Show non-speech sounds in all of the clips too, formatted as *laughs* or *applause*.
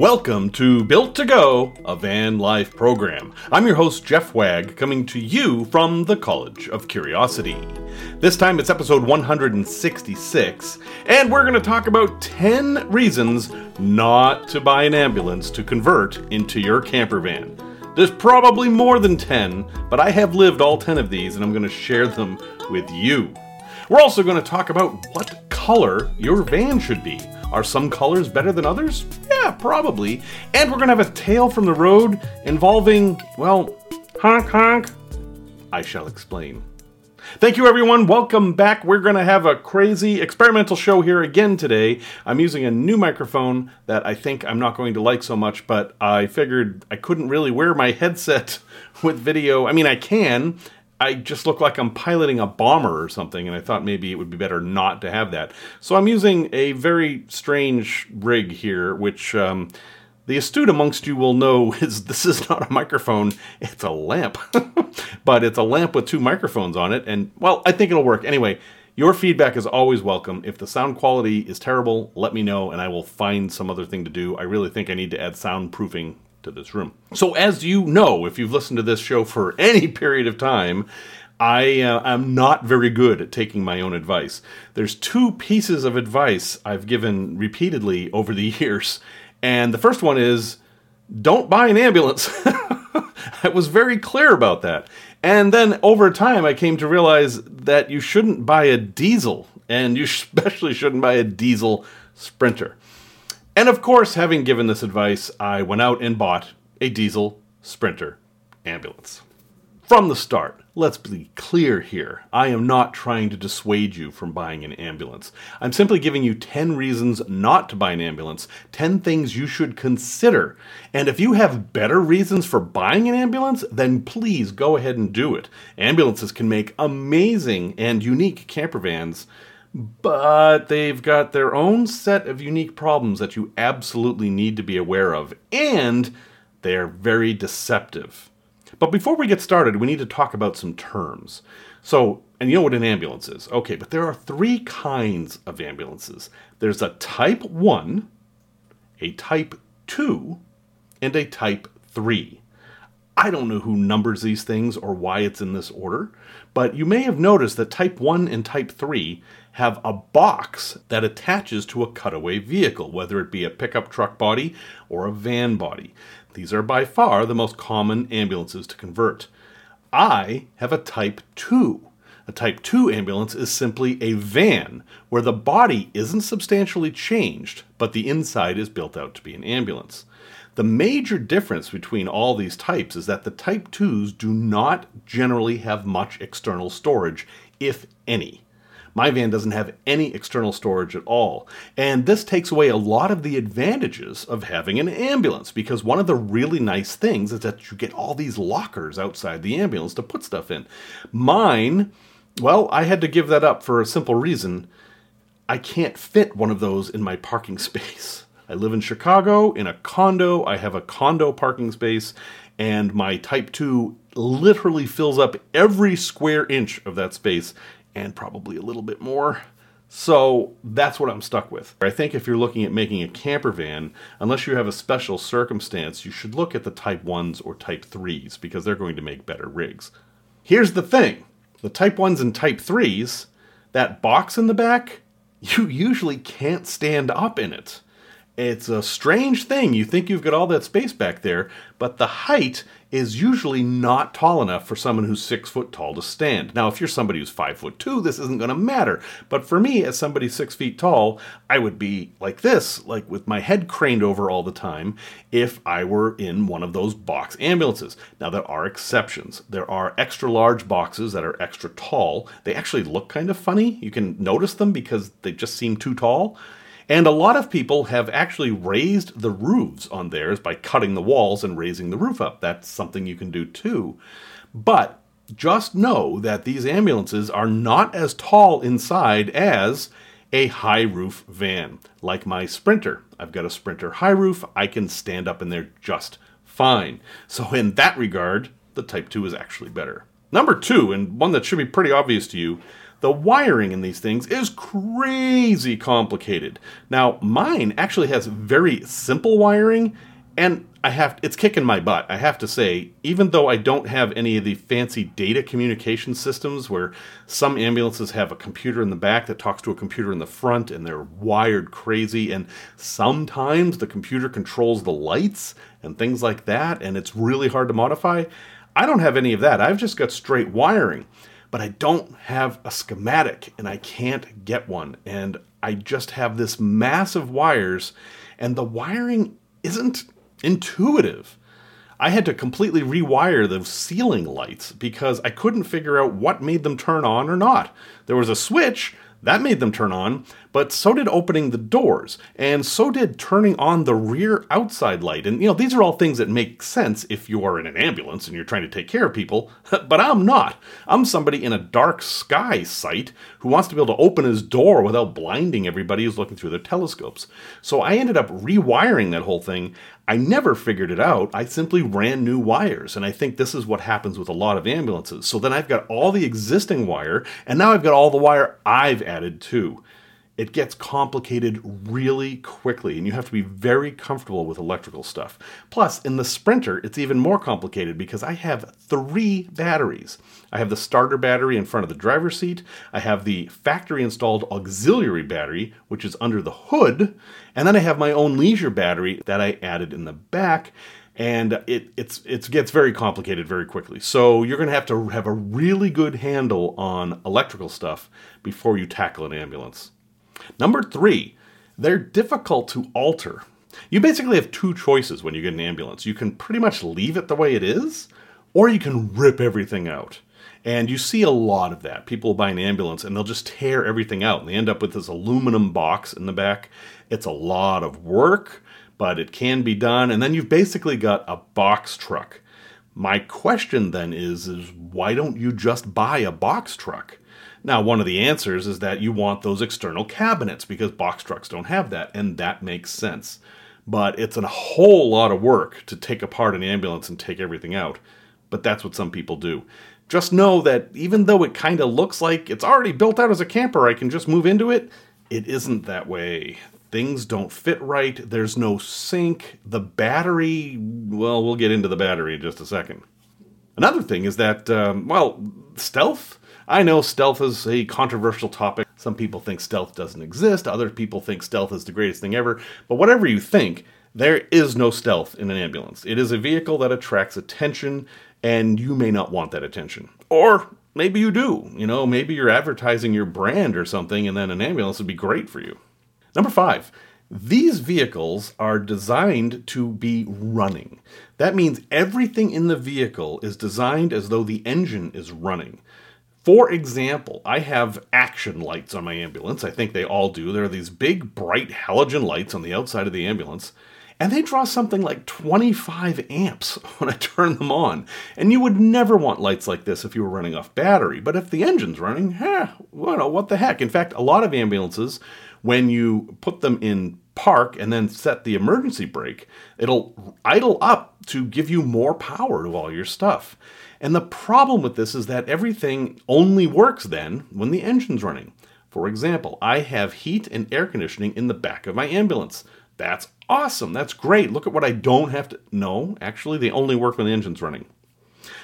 Welcome to Built to Go, a van life program. I'm your host, Jeff Wagg, coming to you from the College of Curiosity. This time it's episode 166, and we're going to talk about 10 reasons not to buy an ambulance to convert into your camper van. There's probably more than 10, but I have lived all 10 of these, and I'm going to share them with you. We're also going to talk about what color your van should be. Are some colors better than others? Yeah, probably. And we're gonna have a tale from the road involving, well, honk honk. I shall explain. Thank you, everyone. Welcome back. We're going to have a crazy experimental show here again today. I'm using a new microphone that I think I'm not going to like so much, but I figured I couldn't really wear my headset *laughs* with video. I mean, I can, I just look like I'm piloting a bomber or something, and I thought maybe it would be better not to have that. So I'm using a very strange rig here, which um, the astute amongst you will know *laughs* is this is not a microphone, it's a lamp. *laughs* but it's a lamp with two microphones on it, and well, I think it'll work. Anyway, your feedback is always welcome. If the sound quality is terrible, let me know, and I will find some other thing to do. I really think I need to add soundproofing to this room. So, as you know, if you've listened to this show for *laughs* any period of time, I uh, am not very good at taking my own advice. There's two pieces of advice I've given repeatedly over the *laughs* years, and the first one is don't buy an ambulance. *laughs* I was very clear about that. And then over time, I came to realize that you shouldn't buy a diesel, and you especially shouldn't buy a diesel sprinter. And of course, having given this advice, I went out and bought a diesel Sprinter ambulance. From the start, let's be clear here. I am not trying to dissuade you from buying an ambulance. I'm simply giving you 10 reasons not to buy an ambulance, 10 things you should consider. And if you have better reasons for buying an ambulance, then please go ahead and do it. Ambulances can make amazing and unique camper vans but they've got their own set of unique problems that you absolutely need to be aware of, and they're very deceptive. But before we get started, we need to talk about some terms. So, and you know what an ambulance is. Okay, but there are three kinds of ambulances there's a type 1, a type 2, and a type 3. I don't know who numbers these things or why it's in this order, but you may have noticed that type 1 and type 3 have a box that attaches to a cutaway vehicle, whether it be a pickup truck body or a van body. These are by far the most common ambulances to convert. I have a Type 2. A Type 2 ambulance is simply a van where the body isn't substantially changed, but the inside is built out to be an ambulance. The major difference between all these types is that the Type 2s do not generally have much external storage, if any. My van doesn't have any external storage at all. And this takes away a lot of the advantages of having an ambulance because one of the really nice things is that you get all these lockers outside the ambulance to put stuff in. Mine, well, I had to give that up for a simple reason. I can't fit one of those in my parking *laughs* space. I live in Chicago in a condo. I have a condo parking space, and my Type 2 literally fills up every square inch of that space and probably a little bit more. So that's what I'm stuck with. I think if you're looking at making a camper van, unless you have a special circumstance, you should look at the Type 1s or Type 3s because they're going to make better rigs. Here's the thing the Type 1s and Type 3s, that box in the back, *laughs* you usually can't stand up in it. It's a strange thing. You think you've got all that space back there, but the height is usually not tall enough for someone who's six foot tall to stand. Now, if you're somebody who's five foot two, this isn't going to matter. But for me, as somebody six feet tall, I would be like this, like with my head craned over all the time, if I were in one of those box ambulances. Now, there are exceptions. There are extra large boxes that are extra tall. They actually look kind of funny. You can notice them because they just seem too tall. And a lot of people have actually raised the roofs on theirs by cutting the walls and raising the roof up. That's something you can do too. But just know that these ambulances are not as tall inside as a high roof van, like my Sprinter. I've got a Sprinter high roof, I can stand up in there just fine. So, in that regard, the Type 2 is actually better. Number two, and one that should be pretty obvious to you, the wiring in these things is crazy complicated. Now, mine actually has very simple wiring, and I have it's kicking my butt. I have to say, even though I don't have any of the fancy data communication systems where some ambulances have a computer in the back that talks to a computer in the front and they're wired crazy and sometimes the computer controls the lights and things like that and it's really hard to modify. I don't have any of that. I've just got straight wiring. But I don't have a schematic and I can't get one and I just have this massive wires and the wiring isn't intuitive. I had to completely rewire the ceiling lights because I couldn't figure out what made them turn on or not. There was a switch that made them turn on, but so did opening the doors, and so did turning on the rear outside light. And, you know, these are all things that make sense if you are in an ambulance and you're trying to take care of people, *laughs* but I'm not. I'm somebody in a dark sky site who wants to be able to open his door without blinding everybody who's looking through their telescopes. So I ended up rewiring that whole thing. I never figured it out. I simply ran new wires, and I think this is what happens with a lot of ambulances. So then I've got all the existing wire, and now I've got all the wire I've added too it gets complicated really quickly, and you have to be very comfortable with electrical stuff. Plus, in the Sprinter, it's even more complicated because I have three batteries. I have the starter battery in front of the driver's seat, I have the factory installed auxiliary battery, which is under the hood, and then I have my own leisure battery that I added in the back and it it's it gets very complicated very quickly. So you're going to have to have a really good handle on electrical stuff before you tackle an ambulance. Number three, they're difficult to alter. You basically have two choices when you get an ambulance. You can pretty much leave it the way it is, or you can rip everything out. And you see a lot of that. People buy an ambulance and they'll just tear everything out and they end up with this aluminum box in the back. It's a lot of work, but it can be done. And then you've basically got a box truck. My question then is, is why don't you just buy a box truck? Now, one of the answers is that you want those external cabinets because box trucks don't have that, and that makes sense. But it's a whole lot of work to take apart an ambulance and take everything out. But that's what some people do. Just know that even though it kind of looks like it's already built out as a camper, I can just move into it, it isn't that way. Things don't fit right, there's no sink, the battery, well, we'll get into the battery in just a second. Another thing is that, um, well, stealth I know stealth is a controversial topic. Some people think stealth doesn't exist, other people think stealth is the greatest thing ever. But whatever you think, there is no stealth in an ambulance. It is a vehicle that attracts attention, and you may not want that attention. Or maybe you do. You know, maybe you're advertising your brand or something, and then an ambulance would be great for you. Number five, these vehicles are designed to be running. That means everything in the vehicle is designed as though the engine is running. For example, I have action lights on my ambulance. I think they all do. There are these big, bright halogen lights on the outside of the ambulance, and they draw something like 25 amps *laughs* when I turn them on. And you would never want lights like this if you were running off battery, but if the engine's running, eh, well, what the heck? In fact, a lot of ambulances, when you put them in park and then set the emergency brake, it'll idle up to give you more power to all your stuff. And the problem with this is that everything only works then when the engine's running. For example, I have heat and air conditioning in the back of my ambulance. That's awesome. That's great. Look at what I don't have to. No, actually, they only work when the engine's running.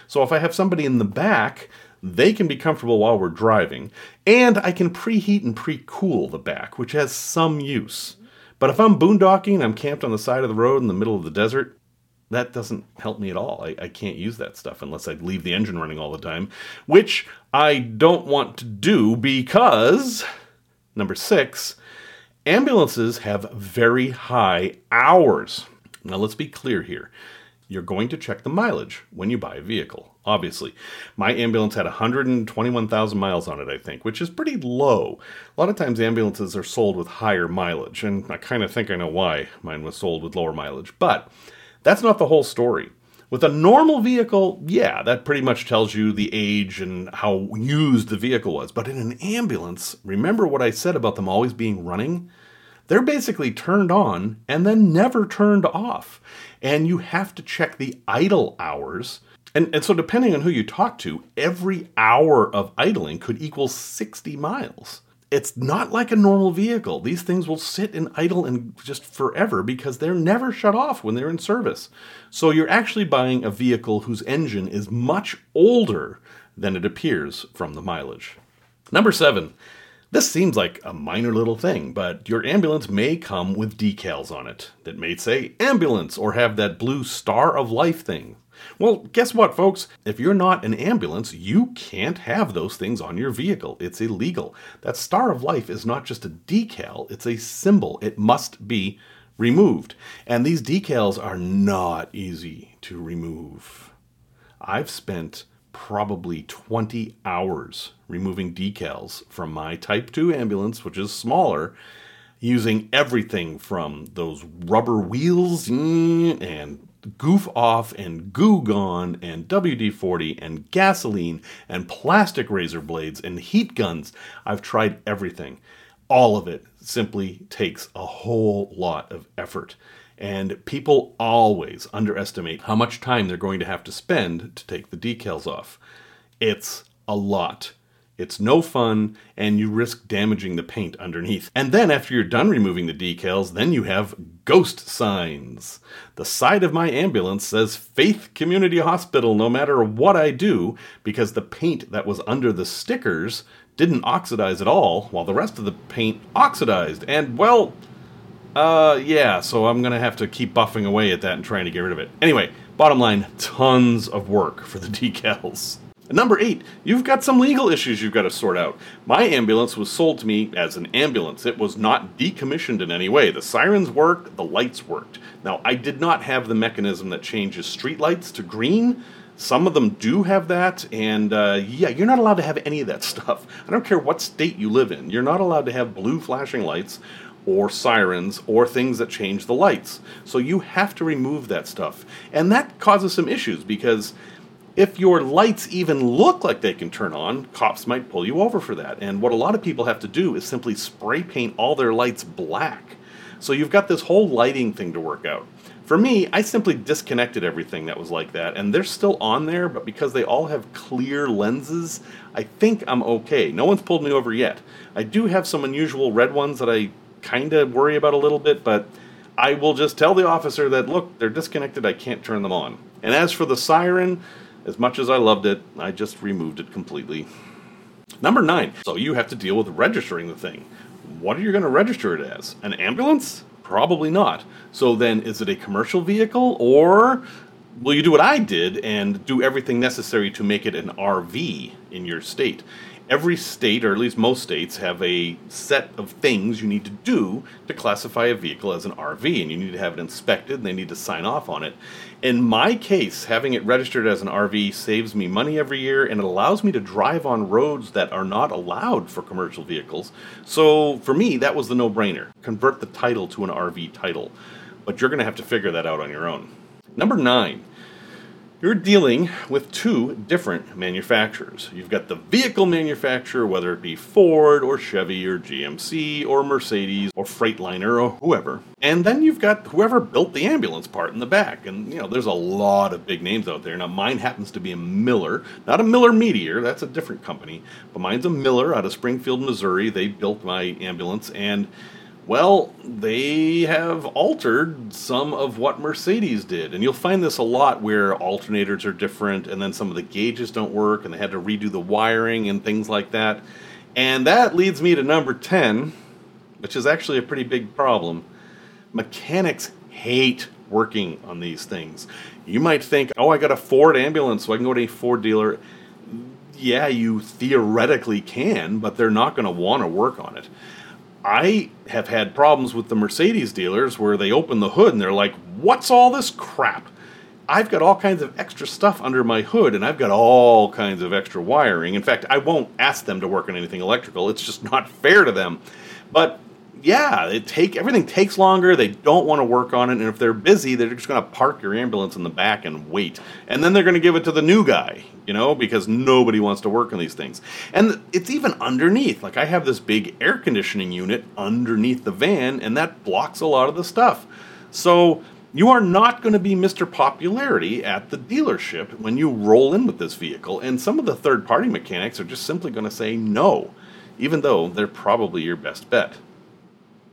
So if I have somebody in the back, they can be comfortable while we're driving, and I can preheat and pre cool the back, which has some use. But if I'm boondocking, I'm camped on the side of the road in the middle of the desert, that doesn't help me at all. I, I, can't use that stuff unless I leave the engine running all the time, which I don't want to do because, number six, ambulances have very high hours. Now, let's be clear here. You're going to check the mileage when you buy a vehicle, obviously. My ambulance had 121,000 miles on it, I think, which is pretty low. A lot of times ambulances are sold with higher mileage, and I kind of think I know why mine was sold with lower mileage. But that's not the whole story. With a normal vehicle, yeah, that pretty much tells you the age and how used the vehicle was. But in an ambulance, remember what I said about them always being running? They're basically turned on and then never turned off. And you have to check the idle hours And, and so, depending on who you talk to, every hour of idling could equal 60 miles. It's not like a normal vehicle. These things will sit and idle and just forever because they're never shut off when they're in service. So, you're actually buying a vehicle whose engine is much older than it appears from the mileage. Number seven, this seems like a minor little thing, but your ambulance may come with decals on it that may say ambulance or have that blue star of life thing. Well, guess what, folks? If you're not an ambulance, you can't have those things on your vehicle. It's illegal. That star of life is not just a decal, it's a symbol. It must be removed. And these decals are not easy to remove. I've spent probably 20 hours removing decals from my Type 2 ambulance, which is smaller, using everything from those rubber wheels mm, and goof off and goo gone and WD 40 and gasoline and plastic razor blades and heat guns. I've tried everything. All of it simply takes a whole lot of effort. And people always underestimate how much time they're going to have to spend to take the decals off. It's a lot. It's no fun, and you risk damaging the paint underneath. And then, after you're done removing the decals, then you have ghost signs. The side of my ambulance says Faith Community Hospital no matter what I do, because the paint that was under the stickers didn't oxidize at all, while the rest of the paint oxidized. And, well, uh, yeah, so I'm gonna have to keep buffing away at that and trying to get rid of it. Anyway, bottom line, tons of work for the *laughs* decals. Number eight, you've got some legal issues you've got to sort out. My ambulance was sold to me as an ambulance. It was not decommissioned in any way. The sirens worked, the lights worked. Now, I did not have the mechanism that changes street lights to green. Some of them do have that, and uh, yeah, you're not allowed to have any of that *laughs* stuff. I don't care what state you live in. You're not allowed to have blue flashing lights or sirens or things that change the lights. So you have to remove that stuff. And that causes some issues because if your lights even look like they can turn on, cops might pull you over for that. And what a lot of people have to do is simply spray paint all their lights black. So you've got this whole lighting thing to work out. For me, I simply disconnected everything that was like that, and they're still on there, but because they all have clear lenses, I think I'm okay. No one's pulled me over yet. I do have some unusual red ones that I kind of worry about a little bit, but I will just tell the officer that, look, they're disconnected, I can't turn them on. And as for the siren, as much as I loved it, I just removed it completely. Number nine, so you have to deal with registering the thing. What are you going to register it as? An ambulance? Probably not. So then, is it a commercial vehicle, or will you do what I did and do everything necessary to make it an RV in your state? Every state, or at least most states, have a set of things you need to do to classify a vehicle as an RV, and you need to have it inspected, and they need to sign off on it. In my case, having it registered as an RV saves me money every year, and it allows me to drive on roads that are not allowed for commercial vehicles. So for me, that was the no brainer. Convert the title to an RV title. But you're going to have to figure that out on your own. Number nine you're dealing with two different manufacturers. You've got the vehicle manufacturer, whether it be Ford or Chevy or GMC or Mercedes or Freightliner or whoever. And then you've got whoever built the ambulance part in the back. And, you know, there's a lot of big names out there. Now, mine happens to be a Miller, not a Miller Meteor, that's a different company, but mine's a Miller out of Springfield, Missouri. They built my ambulance and well, they have altered some of what Mercedes did. And you'll find this a lot where alternators are different and then some of the gauges don't work and they had to redo the wiring and things like that. And that leads me to number 10, which is actually a pretty big problem. Mechanics hate working on these things. You might think, oh, I got a Ford ambulance, so I can go to a Ford dealer. Yeah, you theoretically can, but they're not going to want to work on it. I have had problems with the Mercedes dealers where they open the hood and they're like, What's all this crap? I've got all kinds of extra stuff under my hood and I've got all kinds of extra wiring. In fact, I won't ask them to work on anything electrical. It's just not fair to them. But yeah, it take everything takes longer. They don't want to work on it, and if they're busy, they're just going to park your ambulance in the back and wait, and then they're going to give it to the new guy, you know, because nobody wants to work on these things. And it's even underneath. Like I have this big air conditioning unit underneath the van, and that blocks a lot of the stuff. So you are not going to be Mr. Popularity at the dealership when you roll in with this vehicle, and some of the third party mechanics are just simply going to say no, even though they're probably your best bet.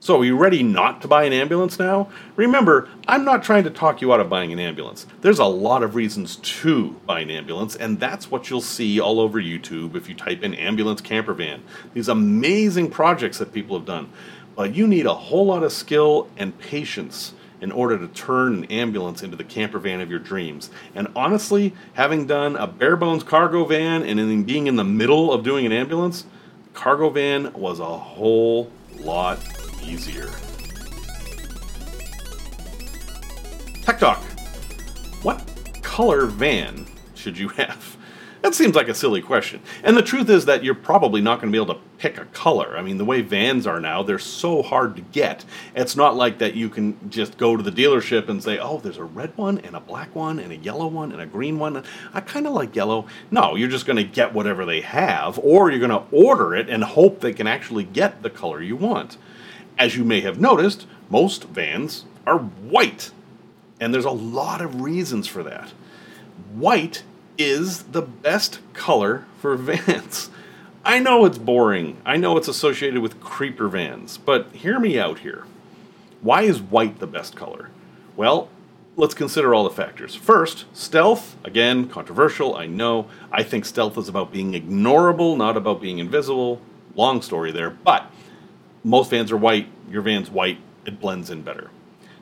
So, are you ready not to buy an ambulance now? Remember, I'm not trying to talk you out of buying an ambulance. There's a lot of reasons to buy an ambulance, and that's what you'll see all over YouTube if you type in ambulance camper van. These amazing projects that people have done. But you need a whole lot of skill and patience in order to turn an ambulance into the camper van of your dreams. And honestly, having done a bare bones cargo van and then being in the middle of doing an ambulance, cargo van was a whole lot easier. Tech Talk. What color van should you have? That seems like a silly question. And the truth is that you're probably not going to be able to pick a color. I mean, the way vans are now, they're so hard to get. It's not like that you can just go to the dealership and say, oh, there's a red one and a black one and a yellow one and a green one. I kind of like yellow. No, you're just going to get whatever they have, or you're going to order it and hope they can actually get the color you want. As you may have noticed, most vans are white. And there's a lot of reasons for that. White is the best color for *laughs* vans. I know it's boring. I know it's associated with creeper vans, but hear me out here. Why is white the best color? Well, let's consider all the factors. First, stealth. Again, controversial, I know. I think stealth is about being ignorable, not about being invisible. Long story there, but most vans are white. Your van's white. It blends in better.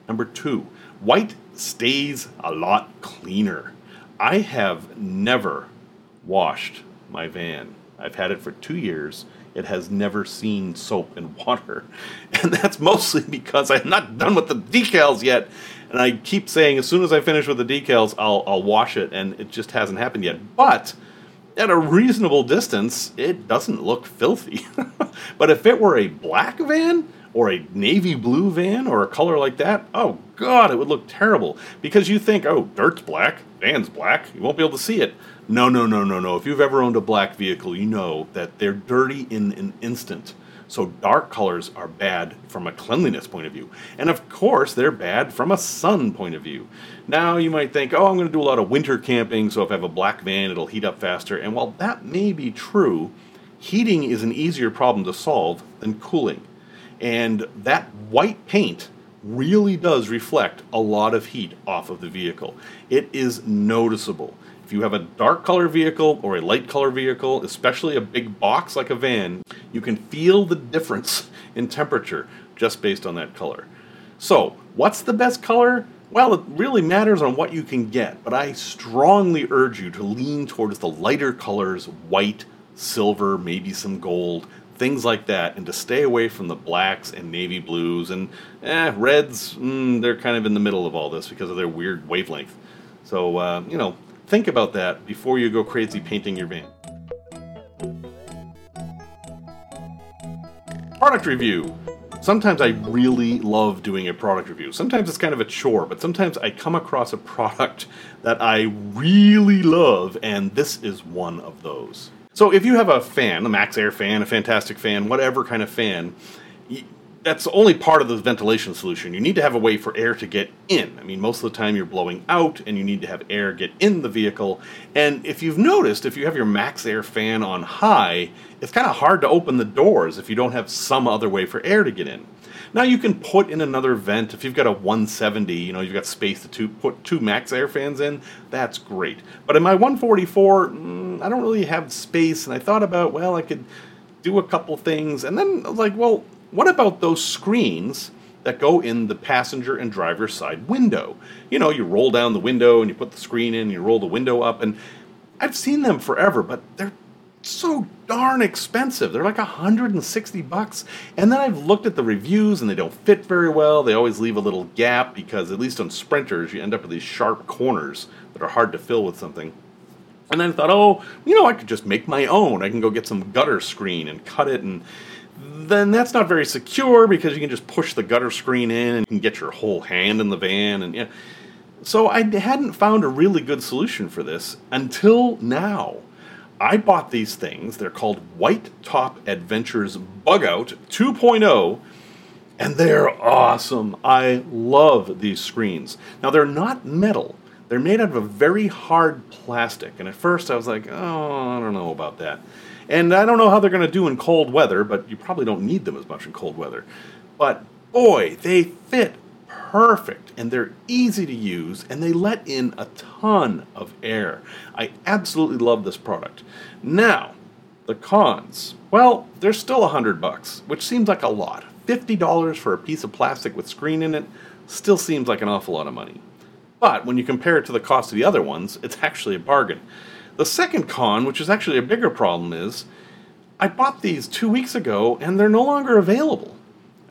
Number two, white stays a lot cleaner. I have never washed my van. I've had it for two years. It has never seen soap and water. *laughs* And that's mostly because I'm not done with the decals yet. And I keep saying as soon as I finish with the decals, I'll, I'll wash it. And it just hasn't happened yet. But at a reasonable distance, it doesn't look filthy. *laughs* but if it were a black van, or a navy blue van or a color like that, oh god, it would look terrible. Because you think, oh, dirt's black, van's black, you won't be able to see it. No, no, no, no, no. If you've ever owned a black vehicle, you know that they're dirty in an instant. So dark colors are bad from a cleanliness point of view. And of course, they're bad from a sun point of view. Now you might think, oh, I'm going to do a lot of winter camping, so if I have a black van, it'll heat up faster. And while that may be true, heating is an easier problem to solve than cooling. And that white paint really does reflect a lot of heat off of the vehicle. It is noticeable. If you have a dark color vehicle or a light color vehicle, especially a big box like a van, you can feel the difference *laughs* in temperature just based on that color. So, what's the best color? Well, it really matters on what you can get, but I strongly urge you to lean towards the lighter colors white, silver, maybe some gold things like that, and to stay away from the blacks and navy blues and eh, reds. Mm, they're kind of in the middle of all this because of their weird wavelength. So uh, you know, think about that before you go crazy painting your van. Product review. Sometimes I really love doing a product review. Sometimes it's kind of a chore, but sometimes I come across a product *laughs* that I really love, and this is one of those. So if you have a fan, a MaxxAir fan, a Fantastic fan, whatever kind of fan, that's only part of the ventilation solution. You need to have a way for air to get in. I mean, most of the time you're blowing out and you need to have air get in the vehicle. And if you've noticed, if you have your MaxxAir fan on high, it's kind of hard to open the doors if you don't have some other way for air to get in. Now you can put in another vent if you've got a 170. You know you've got space to two, put two MaxxAir fans in. That's great. But in my 144, mm, I don't really have space, and I thought about well I could do a couple things, and then I was like, well, what about those screens? that go in the passenger and driver side window. You know, you roll down the window and you put the screen in, and you roll the window up, and I've seen them forever, but they're so darn expensive. They're like 160 bucks. And then I've looked at the reviews and they don't fit very well. They always leave a little gap because at least on sprinters you end up with these sharp corners that are hard to fill with something. And then I thought, oh, you know, I could just make my own. I can go get some gutter screen and cut it and then that's not very secure because you can just push the gutter screen in and you can get your whole hand in the van and yeah. So I hadn't found a really good solution for this until now. I bought these things. They're called White Top Adventures Bug Out 2.0, and they're awesome. I love these screens. Now, they're not metal, they're made out of a very hard plastic. And at first, I was like, oh, I don't know about that. And I don't know how they're going to do in cold weather, but you probably don't need them as much in cold weather. But boy, they fit perfect and they're easy to use and they let in a ton of air. I absolutely love this product. Now, the cons. Well, they're still a hundred bucks, which seems like a lot. $50 for a piece of plastic with screen in it still seems like an awful lot of money. But when you compare it to the cost of the other ones, it's actually a bargain. The second con, which is actually a bigger problem, is I bought these two weeks ago and they're no longer available.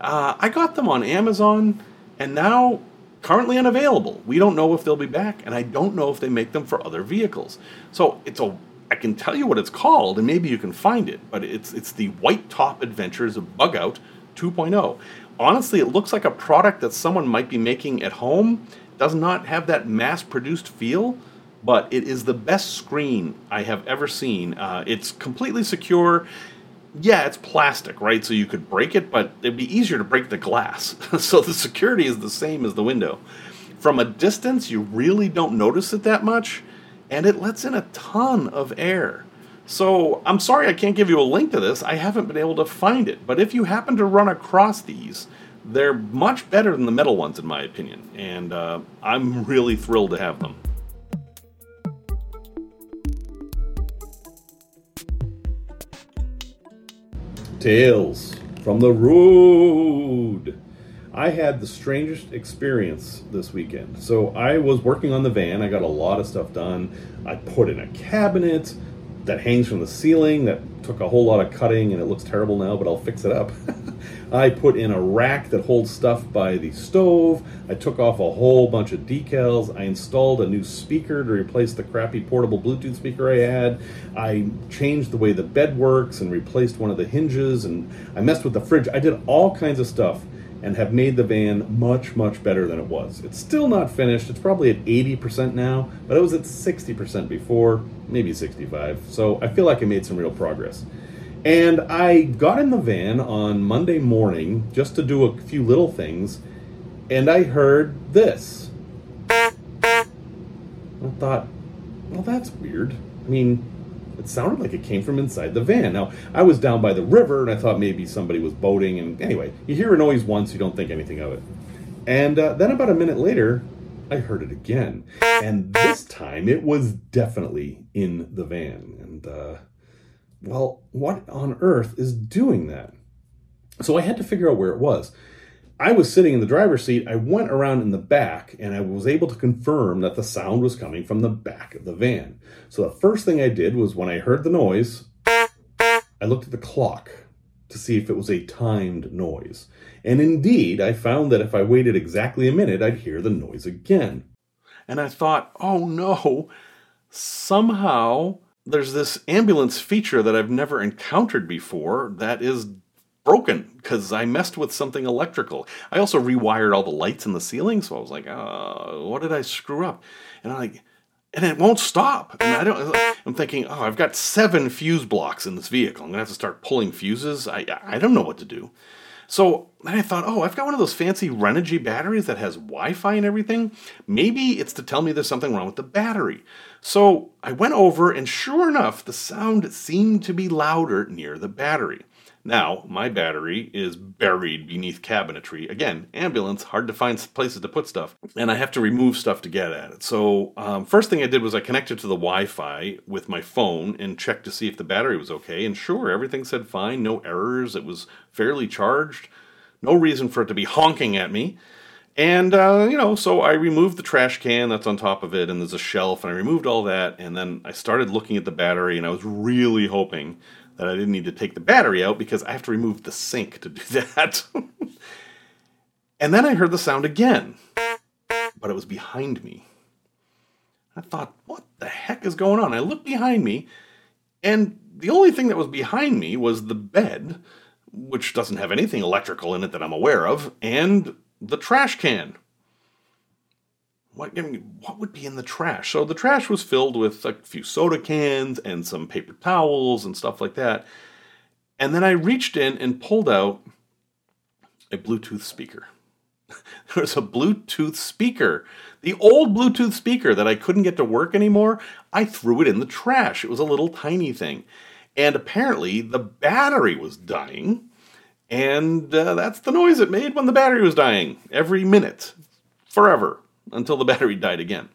Uh, I got them on Amazon and now currently unavailable. We don't know if they'll be back, and I don't know if they make them for other vehicles. So it's a I can tell you what it's called, and maybe you can find it, but it's it's the White Top Adventures Bug Out 2.0. Honestly, it looks like a product that someone might be making at home. Does not have that mass-produced feel, but it is the best screen I have ever seen. Uh, it's completely secure yeah, it's plastic, right? So you could break it, but it'd be easier to break the glass. *laughs* so the security is the same as the window. From a distance, you really don't notice it that much, and it lets in a ton of air. So I'm sorry I can't give you a link to this. I haven't been able to find it. But if you happen to run across these, they're much better than the metal ones, in my opinion. And uh, I'm really thrilled to have them. Tales from the road. I had the strangest experience this weekend. So I was working on the van. I got a lot of stuff done. I put in a cabinet that hangs from the ceiling that took a whole lot of cutting and it looks terrible now, but I'll fix it up. *laughs* I put in a rack that holds stuff by the stove. I took off a whole bunch of decals. I installed a new speaker to replace the crappy portable Bluetooth speaker I had. I changed the way the bed works and replaced one of the hinges and I messed with the fridge. I did all kinds of stuff and have made the van much, much better than it was. It's still not finished. It's probably at 80% now, but it was at 60% before, maybe 65. So I feel like I made some real progress. And I got in the van on Monday morning just to do a few little things, and I heard this. I thought, well, that's weird. I mean, it sounded like it came from inside the van. Now, I was down by the river, and I thought maybe somebody was boating. And anyway, you hear a noise once, you don't think anything of it. And uh, then about a minute later, I heard it again. And this time, it was definitely in the van. And, uh, well, what on earth is doing that? So I had to figure out where it was. I was sitting in the driver's seat. I went around in the back and I was able to confirm that the sound was coming from the back of the van. So the first thing I did was when I heard the noise, I looked at the clock to see if it was a timed noise. And indeed, I found that if I waited exactly a minute, I'd hear the noise again. And I thought, oh no, somehow there's this ambulance feature that I've never encountered before that is broken because I messed with something electrical. I also rewired all the lights in the ceiling, so I was like, uh, what did I screw up? And I'm like, and it won't stop. And I don't. I'm thinking, oh, I've got seven fuse blocks in this vehicle. I'm gonna have to start pulling fuses. I I don't know what to do. So then I thought, oh, I've got one of those fancy Renogy batteries that has Wi-Fi and everything. Maybe it's to tell me there's something wrong with the battery. So I went over, and sure enough, the sound seemed to be louder near the battery. Now, my battery is buried beneath cabinetry. Again, ambulance, hard to find places to put stuff, and I have to remove stuff to get at it. So, um, first thing I did was I connected to the Wi Fi with my phone and checked to see if the battery was okay. And sure, everything said fine, no errors, it was fairly charged, no reason for it to be honking at me. And, uh, you know, so I removed the trash can that's on top of it, and there's a shelf, and I removed all that, and then I started looking at the battery, and I was really hoping that I didn't need to take the battery out because I have to remove the sink to do *laughs* that. and then I heard the sound again, but it was behind me. I thought, what the heck is going on? I looked behind me, and the only thing that was behind me was the bed, which doesn't have anything electrical in it that I'm aware of, and the trash can. What, I mean, what would be in the trash? So the trash was filled with a few soda cans and some paper towels and stuff like that. And then I reached in and pulled out a Bluetooth speaker. *laughs* there was a Bluetooth speaker. The old Bluetooth speaker that I couldn't get to work anymore, I threw it in the trash. It was a little tiny thing. And apparently the battery was dying. And uh, that's the noise it made when the battery was dying. Every minute, forever, until the *laughs* battery died again.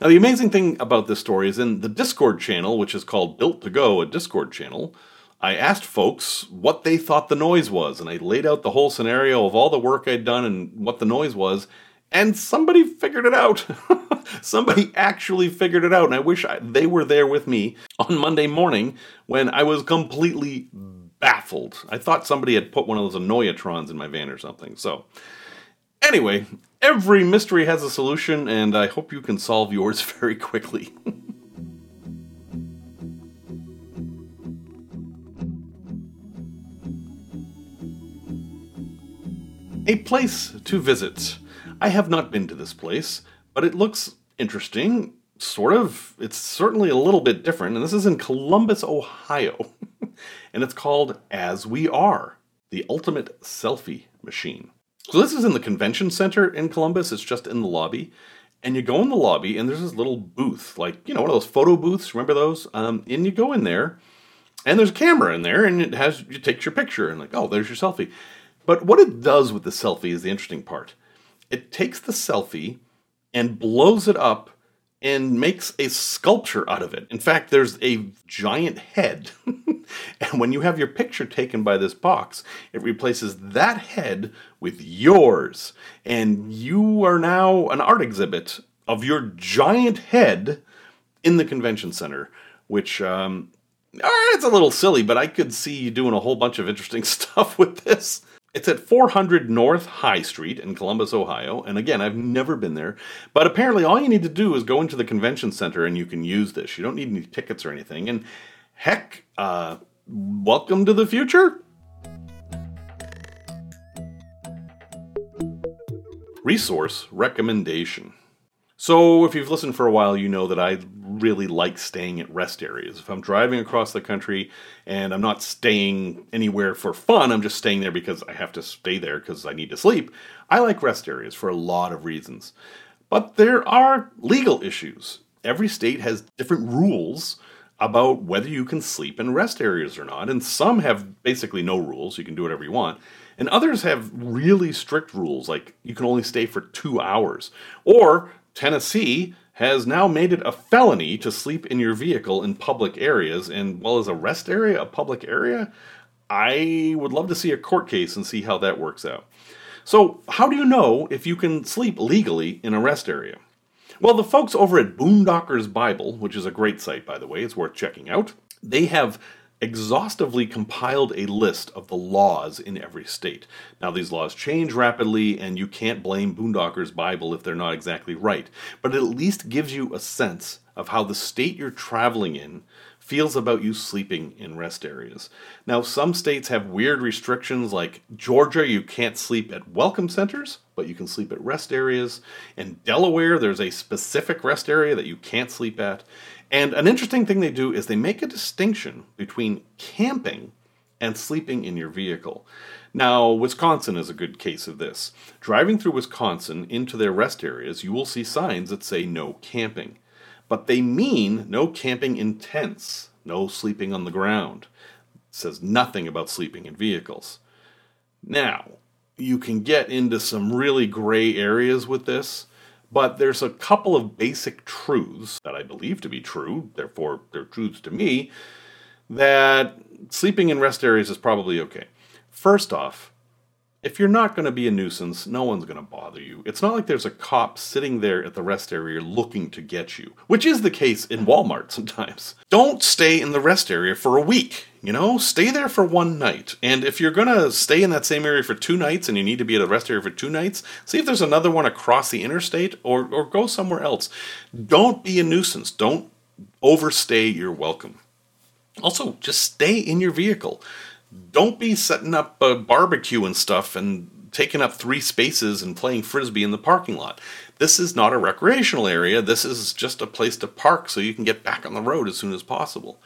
Now, the amazing thing about this story is in the Discord channel, which is called Built to Go, a Discord channel, I asked folks what they thought the noise was, and I laid out the whole scenario of all the work I'd done and what the noise was, and somebody figured it out. *laughs* somebody actually figured it out, and I wish I, they were there with me on Monday morning when I was completely baffled. I thought somebody had put one of those Annoyatrons in my van or something. So, anyway, every mystery has a solution, and I hope you can solve yours *laughs* very quickly. A place to visit. I have not been to this place, but it looks interesting. Sort of. It's certainly a little bit different, and this is in Columbus, Ohio. *laughs* and it's called As We Are, the ultimate selfie machine. So this is in the convention center in Columbus. It's just in the lobby. And you go in the lobby, and there's this little booth, like, you know, one of those photo booths. Remember those? Um, and you go in there, and there's a camera in there, and it has, you takes your picture, and like, oh, there's your selfie. But what it does with the selfie is the interesting part. It takes the selfie and blows it up and makes a sculpture out of it. In fact, there's a giant head. *laughs* and when you have your picture taken by this box, it replaces that head with yours. And you are now an art exhibit of your giant head in the convention center, which um, it's a little silly, but I could see you doing a whole bunch of interesting *laughs* stuff with this. It's at 400 North High Street in Columbus, Ohio. And again, I've never been there. But apparently, all you need to do is go into the convention center and you can use this. You don't need any tickets or anything. And heck, uh, welcome to the future. Resource recommendation. So, if you've listened for a while, you know that I really like staying at rest areas. If I'm driving across the country and I'm not staying anywhere for fun, I'm just staying there because I have to stay there because I need to sleep, I like rest areas for a lot of reasons. But there are legal issues. Every state has different rules about whether you can sleep in rest areas or not, and some have basically no rules, you can do whatever you want. And others have really strict rules, like you can only stay for two hours. Or Tennessee has now made it a felony to sleep in your vehicle in public areas. And well, as a rest area, a public area, I would love to see a court case and see how that works out. So, how do you know if you can sleep legally in a rest area? Well, the folks over at Boondockers Bible, which is a great site, by the way, it's worth checking out, they have exhaustively compiled a list of the laws in every state. Now, these laws change rapidly, and you can't blame Boondockers Bible if they're not exactly right, but it at least gives you a sense of how the state you're traveling in feels about you sleeping in rest areas. Now, some states have weird restrictions, like Georgia, you can't sleep at welcome centers, but you can sleep at rest areas. In Delaware, there's a specific rest area that you can't sleep at. And an interesting thing they do is they make a distinction between camping and sleeping in your vehicle. Now, Wisconsin is a good case of this. Driving through Wisconsin into their rest areas, you will see signs that say no camping. But they mean no camping in tents, no sleeping on the ground. It says nothing about sleeping in vehicles. Now, you can get into some really gray areas with this. But there's a couple of basic truths that I believe to be true, therefore they're truths to me, that sleeping in rest areas is probably okay. First off, if you're not going to be a nuisance, no one's going to bother you. It's not like there's a cop sitting there at the rest area looking to get you, which is the case in Walmart *laughs* sometimes. Don't stay in the rest area for a week. You know, stay there for one night. And if you're going to stay in that same area for two nights and you need to be at a rest area for two nights, see if there's another one across the interstate or, or go somewhere else. Don't be a nuisance. Don't overstay your welcome. Also, just stay in your vehicle. Don't be setting up a barbecue and stuff and taking up three spaces and playing frisbee in the parking lot. This is not a recreational area. This is just a place to park so you can get back on the road as soon as possible.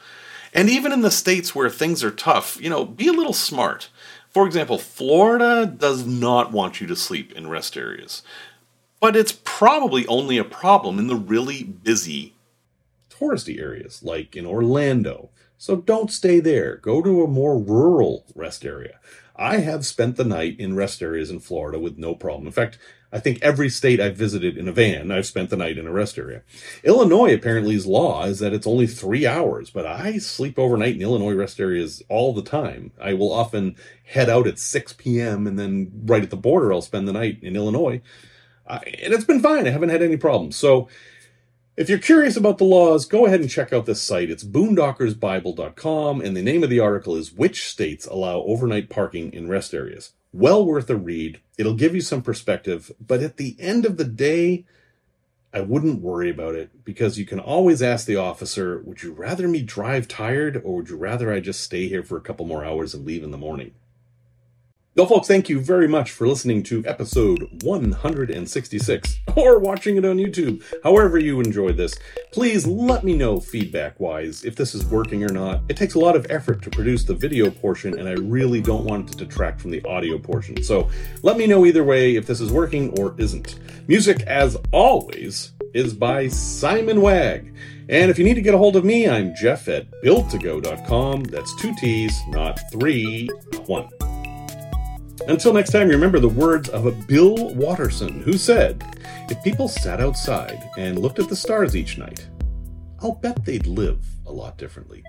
And even in the states where things are tough, you know, be a little smart. For example, Florida does not want you to sleep in rest areas, but it's probably only a problem in the really busy touristy areas, like in Orlando. So don't stay there. Go to a more rural rest area. I have spent the night in rest areas in Florida with no problem. In fact, I think every state I've visited in a van, I've spent the night in a rest area. Illinois apparently's law is that it's only three hours, but I sleep overnight in Illinois rest areas all the time. I will often head out at 6 p.m. and then right at the border, I'll spend the night in Illinois. Uh, and it's been fine. I haven't had any problems. So if you're curious about the laws, go ahead and check out this site. It's boondockersbible.com, and the name of the article is Which States Allow Overnight Parking in Rest Areas. Well worth a read. It'll give you some perspective, but at the end of the day, I wouldn't worry about it because you can always ask the officer, Would you rather me drive tired, or would you rather I just stay here for a couple more hours and leave in the morning? Well, folks, thank you very much for listening to episode 166 or watching it on YouTube. However, you enjoyed this, please let me know feedback wise if this is working or not. It takes a lot of effort to produce the video portion, and I really don't want it to detract from the audio portion. So let me know either way if this is working or isn't. Music, as always, is by Simon Wag. And if you need to get a hold of me, I'm Jeff at builttogo.com. That's two T's, not three, one. Until next time, remember the words of a Bill Watterson, who said, If people sat outside and looked at the stars each night, I'll bet they'd live a lot differently.